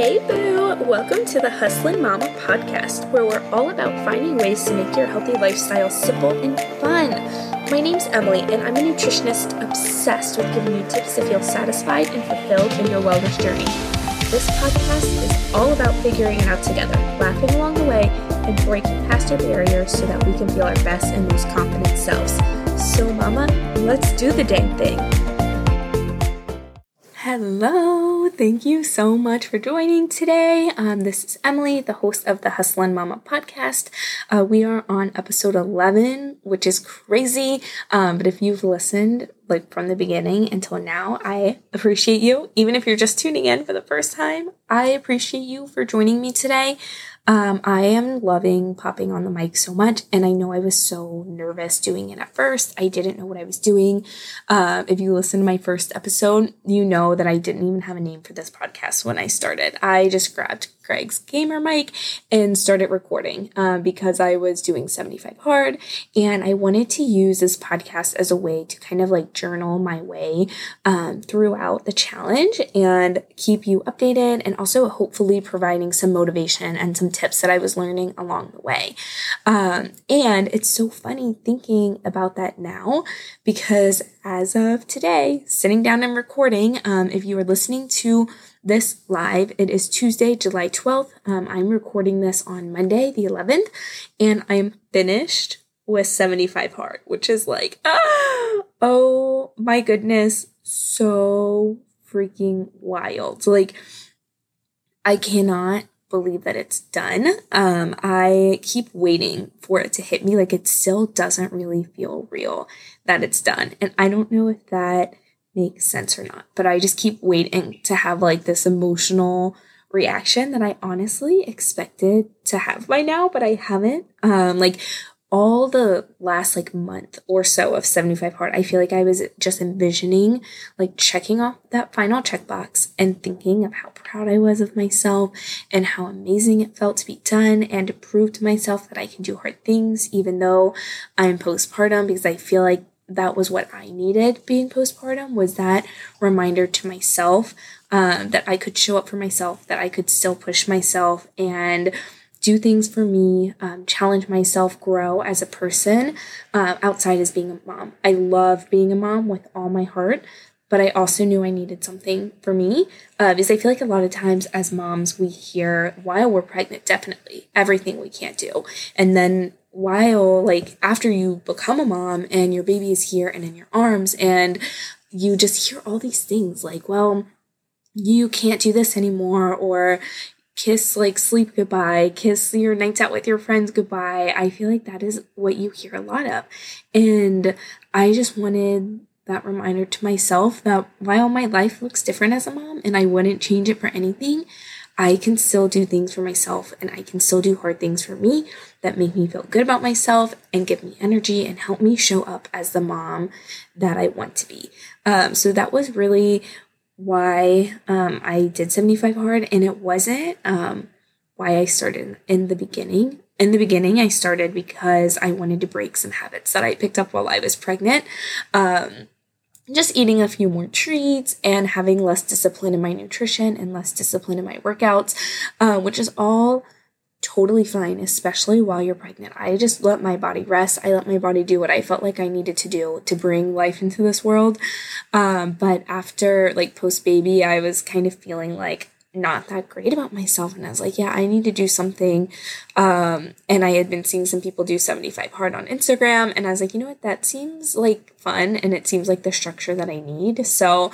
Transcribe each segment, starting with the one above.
Hey boo! Welcome to the Hustlin' Mama podcast, where we're all about finding ways to make your healthy lifestyle simple and fun. My name's Emily, and I'm a nutritionist obsessed with giving you tips to feel satisfied and fulfilled in your wellness journey. This podcast is all about figuring it out together, laughing along the way, and breaking past our barriers so that we can feel our best and most confident selves. So, Mama, let's do the dang thing. Hello, thank you so much for joining today. Um, this is Emily, the host of the Hustlin' Mama podcast. Uh, we are on episode 11, which is crazy. Um, but if you've listened like from the beginning until now, I appreciate you. Even if you're just tuning in for the first time, I appreciate you for joining me today. Um, I am loving popping on the mic so much, and I know I was so nervous doing it at first. I didn't know what I was doing. Uh, if you listen to my first episode, you know that I didn't even have a name for this podcast when I started. I just grabbed Greg's gamer mic and started recording uh, because I was doing 75 hard and I wanted to use this podcast as a way to kind of like journal my way um, throughout the challenge and keep you updated and also hopefully providing some motivation and some tips that I was learning along the way. Um, and it's so funny thinking about that now because as of today, sitting down and recording, um, if you are listening to this live. It is Tuesday, July 12th. Um, I'm recording this on Monday, the 11th, and I'm finished with 75 hard, which is like, ah, oh my goodness, so freaking wild. Like, I cannot believe that it's done. Um, I keep waiting for it to hit me. Like, it still doesn't really feel real that it's done. And I don't know if that makes sense or not. But I just keep waiting to have like this emotional reaction that I honestly expected to have by now, but I haven't. Um, like all the last like month or so of 75 hard, I feel like I was just envisioning like checking off that final checkbox and thinking of how proud I was of myself and how amazing it felt to be done and to prove to myself that I can do hard things even though I'm postpartum because I feel like that was what I needed being postpartum was that reminder to myself um, that I could show up for myself, that I could still push myself and do things for me, um, challenge myself, grow as a person uh, outside as being a mom. I love being a mom with all my heart, but I also knew I needed something for me uh, because I feel like a lot of times as moms, we hear while we're pregnant, definitely everything we can't do. And then while like after you become a mom and your baby is here and in your arms and you just hear all these things like well you can't do this anymore or kiss like sleep goodbye kiss your nights out with your friends goodbye i feel like that is what you hear a lot of and i just wanted that reminder to myself that while my life looks different as a mom and i wouldn't change it for anything I can still do things for myself and I can still do hard things for me that make me feel good about myself and give me energy and help me show up as the mom that I want to be. Um, so that was really why um, I did 75 hard and it wasn't um, why I started in the beginning. In the beginning, I started because I wanted to break some habits that I picked up while I was pregnant. Um, just eating a few more treats and having less discipline in my nutrition and less discipline in my workouts, uh, which is all totally fine, especially while you're pregnant. I just let my body rest. I let my body do what I felt like I needed to do to bring life into this world. Um, but after like post baby, I was kind of feeling like not that great about myself and I was like, yeah, I need to do something. Um, and I had been seeing some people do 75 hard on Instagram and I was like, you know what, that seems like fun and it seems like the structure that I need. So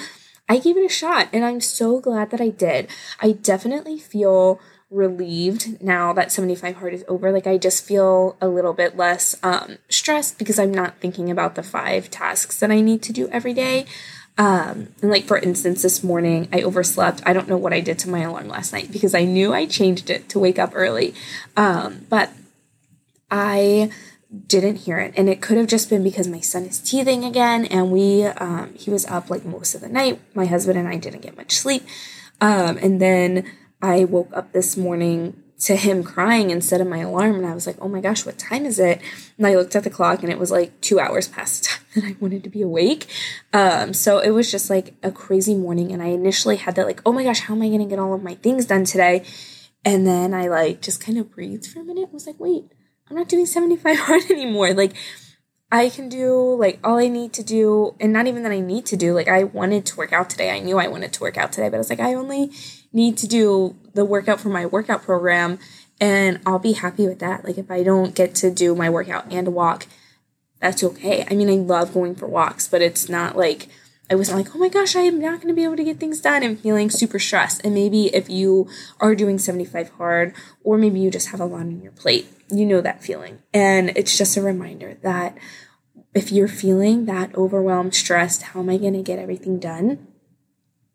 I gave it a shot and I'm so glad that I did. I definitely feel relieved now that 75 hard is over. Like I just feel a little bit less um, stressed because I'm not thinking about the five tasks that I need to do every day. Um, and like for instance, this morning I overslept. I don't know what I did to my alarm last night because I knew I changed it to wake up early. Um, but I didn't hear it and it could have just been because my son is teething again and we um, he was up like most of the night my husband and i didn't get much sleep um, and then i woke up this morning to him crying instead of my alarm. And I was like, oh my gosh, what time is it? And I looked at the clock and it was like two hours past the time that I wanted to be awake. Um, so it was just like a crazy morning. And I initially had that, like, oh my gosh, how am I going to get all of my things done today? And then I like just kind of breathed for a minute. was like, wait, I'm not doing 75 hard anymore. Like, I can do like all I need to do, and not even that I need to do. Like, I wanted to work out today. I knew I wanted to work out today, but I was like, I only need to do the workout for my workout program and I'll be happy with that. Like if I don't get to do my workout and walk, that's okay. I mean, I love going for walks, but it's not like I wasn't like, oh my gosh, I am not going to be able to get things done. I'm feeling super stressed. And maybe if you are doing 75 hard, or maybe you just have a lot on your plate, you know that feeling. And it's just a reminder that if you're feeling that overwhelmed, stressed, how am I going to get everything done?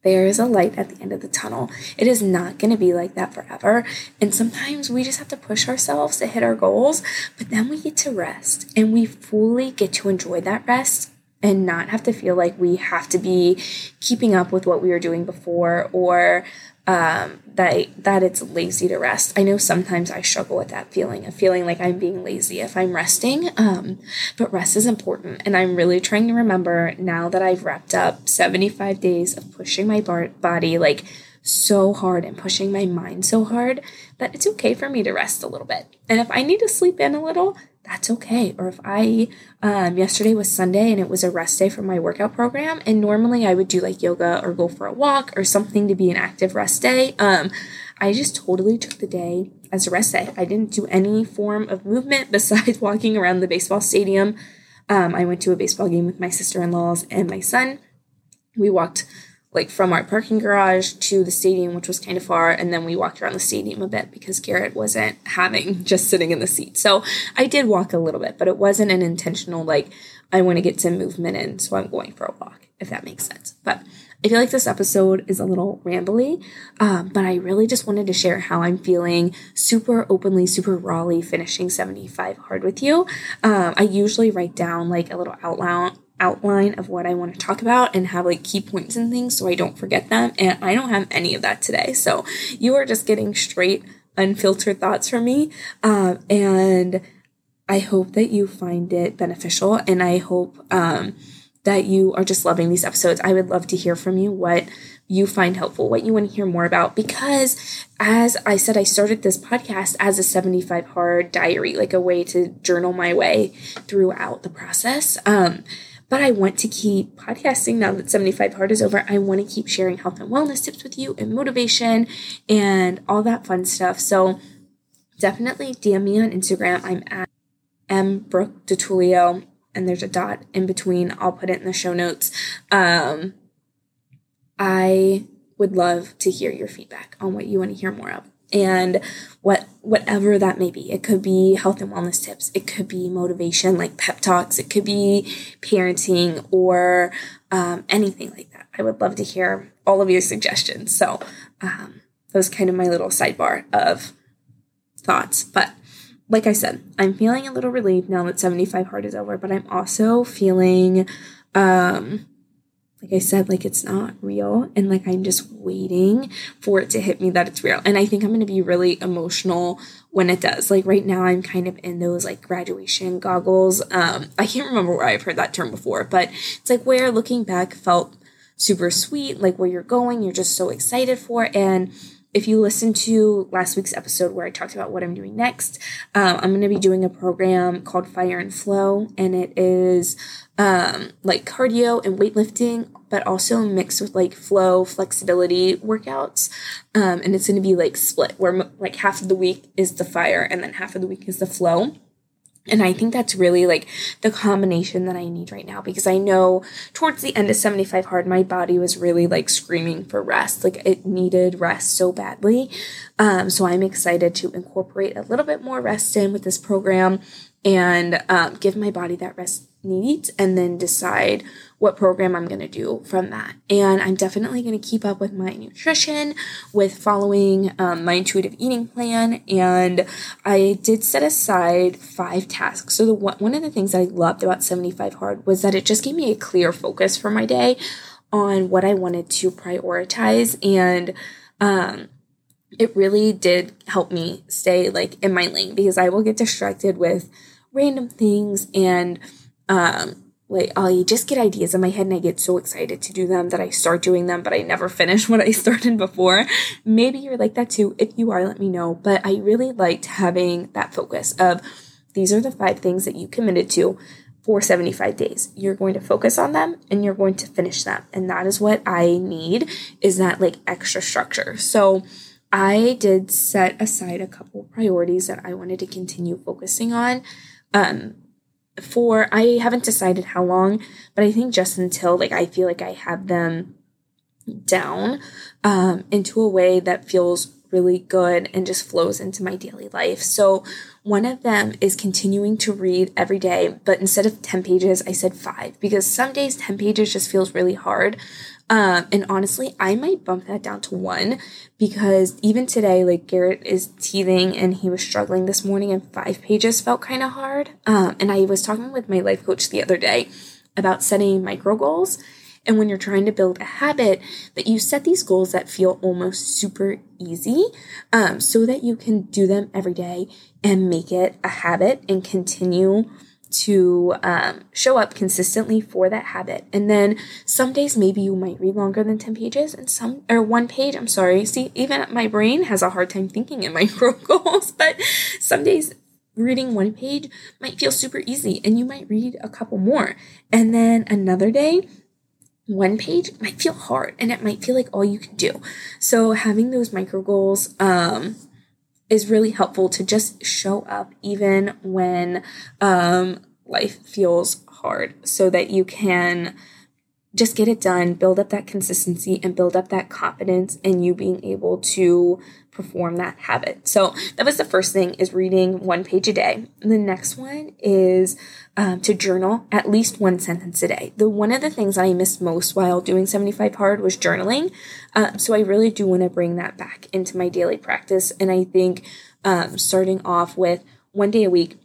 There is a light at the end of the tunnel. It is not going to be like that forever. And sometimes we just have to push ourselves to hit our goals, but then we get to rest and we fully get to enjoy that rest and not have to feel like we have to be keeping up with what we were doing before or um, that that it's lazy to rest. I know sometimes I struggle with that feeling of feeling like I'm being lazy if I'm resting. Um, but rest is important, and I'm really trying to remember now that I've wrapped up 75 days of pushing my bar- body like so hard and pushing my mind so hard that it's okay for me to rest a little bit. And if I need to sleep in a little, that's okay. Or if I, um, yesterday was Sunday and it was a rest day for my workout program, and normally I would do like yoga or go for a walk or something to be an active rest day. Um, I just totally took the day as a rest day. I didn't do any form of movement besides walking around the baseball stadium. Um, I went to a baseball game with my sister in laws and my son. We walked like from our parking garage to the stadium, which was kind of far, and then we walked around the stadium a bit because Garrett wasn't having just sitting in the seat. So I did walk a little bit, but it wasn't an intentional like I want to get some movement in, so I'm going for a walk, if that makes sense. But I feel like this episode is a little rambly, um, but I really just wanted to share how I'm feeling super openly, super rawly finishing 75 hard with you. Um, I usually write down like a little outline outline of what I want to talk about and have like key points and things so I don't forget them. And I don't have any of that today. So you are just getting straight, unfiltered thoughts from me. Um, and I hope that you find it beneficial and I hope um, that you are just loving these episodes. I would love to hear from you what you find helpful, what you want to hear more about. Because as I said, I started this podcast as a 75 hard diary, like a way to journal my way throughout the process. Um, but I want to keep podcasting now that 75 Hard is over. I want to keep sharing health and wellness tips with you and motivation and all that fun stuff. So definitely DM me on Instagram. I'm at M Brooke DiTullio and there's a dot in between. I'll put it in the show notes. Um, I would love to hear your feedback on what you want to hear more of and what whatever that may be it could be health and wellness tips it could be motivation like pep talks it could be parenting or um, anything like that. I would love to hear all of your suggestions. So um, that was kind of my little sidebar of thoughts. But like i said i'm feeling a little relieved now that 75 hard is over but i'm also feeling um, like I said, like it's not real. And like I'm just waiting for it to hit me that it's real. And I think I'm going to be really emotional when it does. Like right now, I'm kind of in those like graduation goggles. Um, I can't remember where I've heard that term before, but it's like where looking back felt super sweet, like where you're going, you're just so excited for. And if you listen to last week's episode where I talked about what I'm doing next, um, I'm going to be doing a program called Fire and Flow, and it is um, like cardio and weightlifting, but also mixed with like flow, flexibility workouts. Um, and it's going to be like split, where like half of the week is the fire, and then half of the week is the flow. And I think that's really like the combination that I need right now because I know towards the end of 75 hard, my body was really like screaming for rest. Like it needed rest so badly. Um, so I'm excited to incorporate a little bit more rest in with this program and um, give my body that rest needs and then decide what program I'm going to do from that. And I'm definitely going to keep up with my nutrition, with following um, my intuitive eating plan. And I did set aside five tasks. So the one of the things I loved about 75 Hard was that it just gave me a clear focus for my day on what I wanted to prioritize and um, it really did help me stay like in my lane because I will get distracted with random things and um like I just get ideas in my head and I get so excited to do them that I start doing them, but I never finish what I started before. Maybe you're like that too. If you are, let me know. But I really liked having that focus of these are the five things that you committed to for 75 days. You're going to focus on them and you're going to finish them. And that is what I need is that like extra structure. So I did set aside a couple priorities that I wanted to continue focusing on. Um, for I haven't decided how long, but I think just until like I feel like I have them down um, into a way that feels really good and just flows into my daily life. So, one of them is continuing to read every day, but instead of 10 pages, I said five because some days 10 pages just feels really hard. Um, and honestly, I might bump that down to one because even today, like Garrett is teething and he was struggling this morning, and five pages felt kind of hard. Um, and I was talking with my life coach the other day about setting micro goals. And when you're trying to build a habit, that you set these goals that feel almost super easy um, so that you can do them every day and make it a habit and continue to um, show up consistently for that habit. And then some days maybe you might read longer than 10 pages and some, or one page, I'm sorry. See, even my brain has a hard time thinking in micro goals, but some days reading one page might feel super easy and you might read a couple more. And then another day, one page might feel hard and it might feel like all you can do. So having those micro goals, um, is really helpful to just show up even when um, life feels hard so that you can just get it done, build up that consistency, and build up that confidence in you being able to perform that habit. So that was the first thing is reading one page a day. The next one is um, to journal at least one sentence a day. The one of the things I missed most while doing 75 hard was journaling. Um, so I really do want to bring that back into my daily practice. And I think um, starting off with one day a week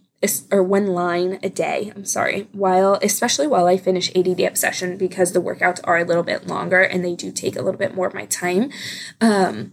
or one line a day. I'm sorry. While especially while I finish 80 Day Obsession because the workouts are a little bit longer and they do take a little bit more of my time. Um,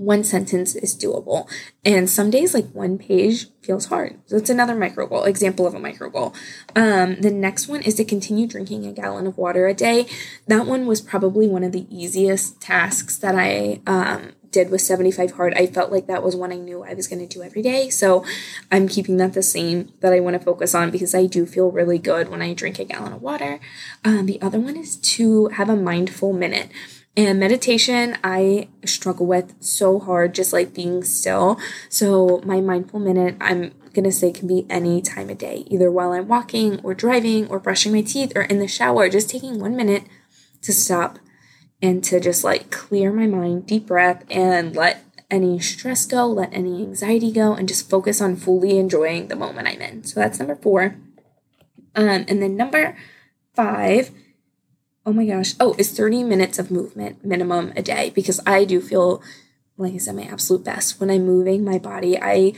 one sentence is doable. And some days, like one page feels hard. So it's another micro goal, example of a micro goal. Um, the next one is to continue drinking a gallon of water a day. That one was probably one of the easiest tasks that I um, did with 75 hard. I felt like that was one I knew I was going to do every day. So I'm keeping that the same that I want to focus on because I do feel really good when I drink a gallon of water. Um, the other one is to have a mindful minute. And meditation, I struggle with so hard, just like being still. So, my mindful minute, I'm gonna say, can be any time of day, either while I'm walking or driving or brushing my teeth or in the shower, just taking one minute to stop and to just like clear my mind, deep breath, and let any stress go, let any anxiety go, and just focus on fully enjoying the moment I'm in. So, that's number four. Um, and then number five oh my gosh, oh, it's 30 minutes of movement minimum a day because I do feel, like I said, my absolute best when I'm moving my body. I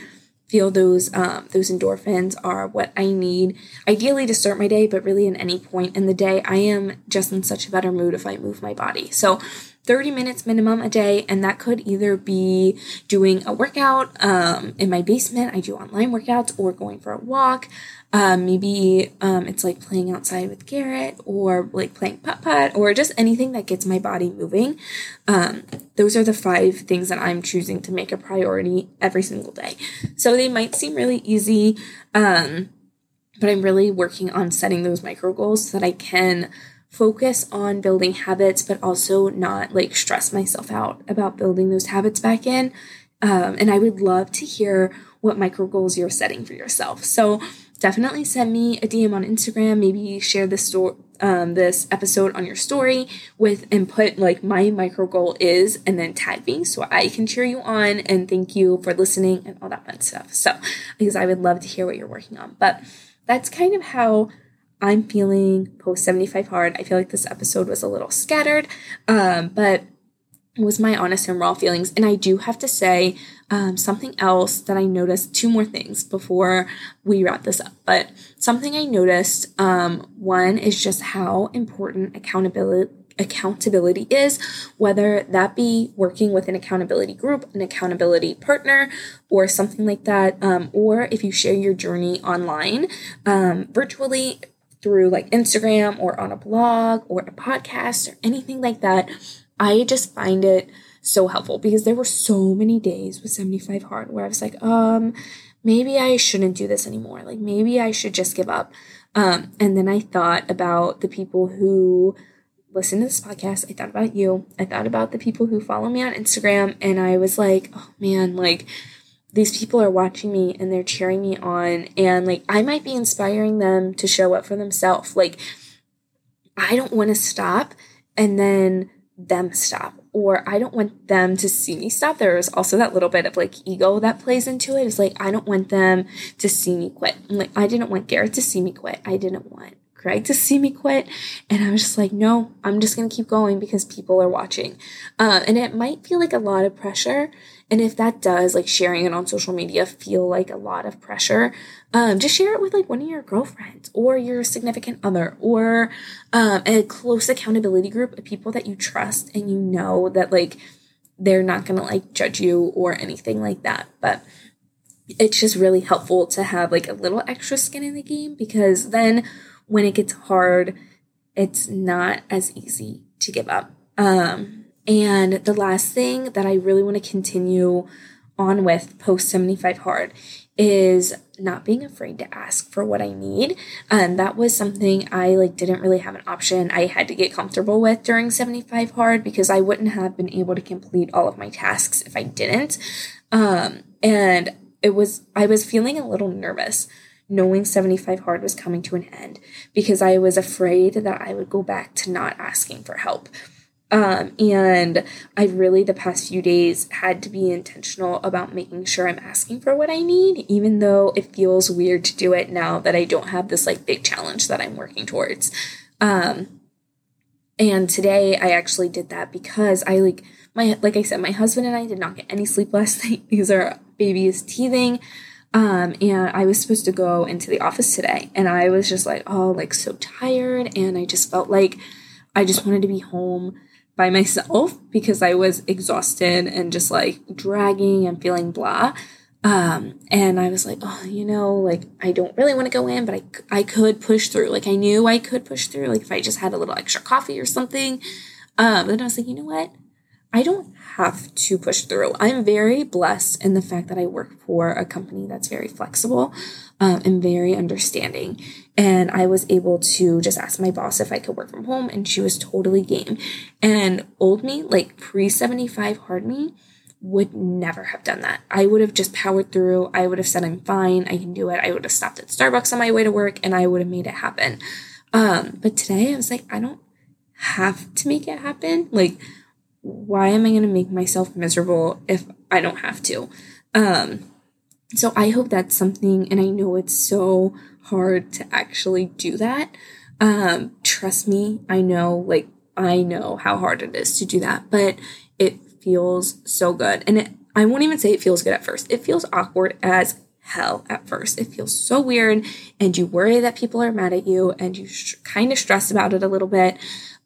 feel those um, those endorphins are what I need ideally to start my day, but really in any point in the day, I am just in such a better mood if I move my body. So 30 minutes minimum a day, and that could either be doing a workout um, in my basement. I do online workouts or going for a walk. Um, maybe um, it's like playing outside with Garrett or like playing putt putt or just anything that gets my body moving. Um, those are the five things that I'm choosing to make a priority every single day. So they might seem really easy, um, but I'm really working on setting those micro goals so that I can focus on building habits, but also not like stress myself out about building those habits back in. Um, and I would love to hear what micro goals you're setting for yourself. So definitely send me a DM on Instagram. Maybe share this story, um, this episode on your story with and put like my micro goal is, and then tag me so I can cheer you on and thank you for listening and all that fun stuff. So because I would love to hear what you're working on. But that's kind of how I'm feeling post 75 hard. I feel like this episode was a little scattered, um, but was my honest and raw feelings. And I do have to say um, something else that I noticed, two more things before we wrap this up. But something I noticed, um, one is just how important accountability accountability is, whether that be working with an accountability group, an accountability partner, or something like that, um, or if you share your journey online, um, virtually through like Instagram or on a blog or a podcast or anything like that. I just find it so helpful because there were so many days with 75 hard where I was like, um, maybe I shouldn't do this anymore. Like maybe I should just give up. Um, and then I thought about the people who listen to this podcast. I thought about you. I thought about the people who follow me on Instagram and I was like, oh man, like these people are watching me and they're cheering me on and like I might be inspiring them to show up for themselves. Like I don't want to stop and then them stop or I don't want them to see me stop. There's also that little bit of like ego that plays into it. It's like I don't want them to see me quit. I'm like I didn't want Garrett to see me quit. I didn't want Greg to see me quit. And I was just like, no, I'm just gonna keep going because people are watching. Uh, and it might feel like a lot of pressure. And if that does, like sharing it on social media, feel like a lot of pressure, um, just share it with like one of your girlfriends or your significant other or um, a close accountability group of people that you trust and you know that like they're not gonna like judge you or anything like that. But it's just really helpful to have like a little extra skin in the game because then when it gets hard, it's not as easy to give up. Um, and the last thing that I really want to continue on with post 75 hard is not being afraid to ask for what I need. And that was something I like didn't really have an option. I had to get comfortable with during 75 hard because I wouldn't have been able to complete all of my tasks if I didn't. Um, and it was I was feeling a little nervous knowing 75 hard was coming to an end because I was afraid that I would go back to not asking for help. Um, and I really, the past few days, had to be intentional about making sure I'm asking for what I need, even though it feels weird to do it now that I don't have this like big challenge that I'm working towards. Um, and today I actually did that because I like my, like I said, my husband and I did not get any sleep last night because our baby is teething. Um, and I was supposed to go into the office today, and I was just like, oh, like so tired, and I just felt like I just wanted to be home by myself because I was exhausted and just like dragging and feeling blah. Um, and I was like, oh, you know, like I don't really want to go in, but I, I could push through. Like I knew I could push through, like if I just had a little extra coffee or something. Um, then I was like, you know what? I don't have to push through. I'm very blessed in the fact that I work for a company that's very flexible um, and very understanding. And I was able to just ask my boss if I could work from home, and she was totally game. And old me, like pre 75 hard me, would never have done that. I would have just powered through. I would have said, I'm fine. I can do it. I would have stopped at Starbucks on my way to work and I would have made it happen. Um, but today I was like, I don't have to make it happen. Like, why am I going to make myself miserable if I don't have to? Um, so I hope that's something, and I know it's so hard to actually do that. Um, trust me, I know, like, I know how hard it is to do that, but it feels so good. And it, I won't even say it feels good at first. It feels awkward as hell at first. It feels so weird, and you worry that people are mad at you, and you sh- kind of stress about it a little bit.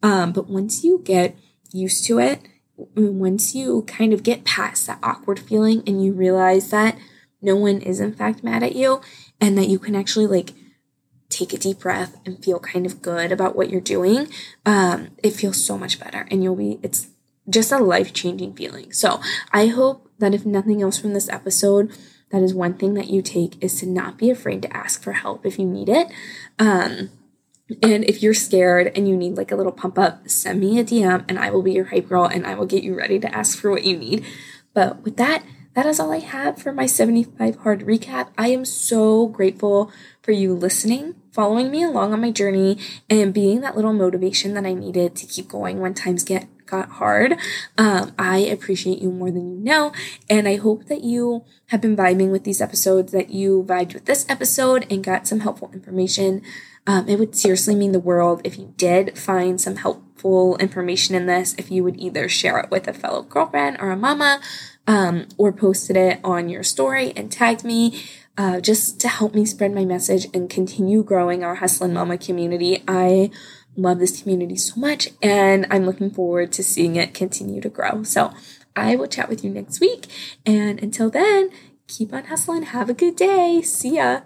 Um, but once you get used to it, once you kind of get past that awkward feeling and you realize that no one is in fact mad at you and that you can actually like take a deep breath and feel kind of good about what you're doing, um, it feels so much better and you'll be, it's just a life changing feeling. So I hope that if nothing else from this episode, that is one thing that you take is to not be afraid to ask for help if you need it. Um, and if you're scared and you need like a little pump up, send me a DM and I will be your hype girl and I will get you ready to ask for what you need. But with that, that is all I have for my 75 hard recap. I am so grateful for you listening, following me along on my journey, and being that little motivation that I needed to keep going when times get got hard. Um, I appreciate you more than you know, and I hope that you have been vibing with these episodes, that you vibed with this episode and got some helpful information. Um, it would seriously mean the world if you did find some helpful information in this, if you would either share it with a fellow girlfriend or a mama, um, or posted it on your story and tagged me. uh, just to help me spread my message and continue growing our Hustlin' Mama community. I love this community so much and I'm looking forward to seeing it continue to grow. So I will chat with you next week. And until then, keep on hustling. Have a good day. See ya.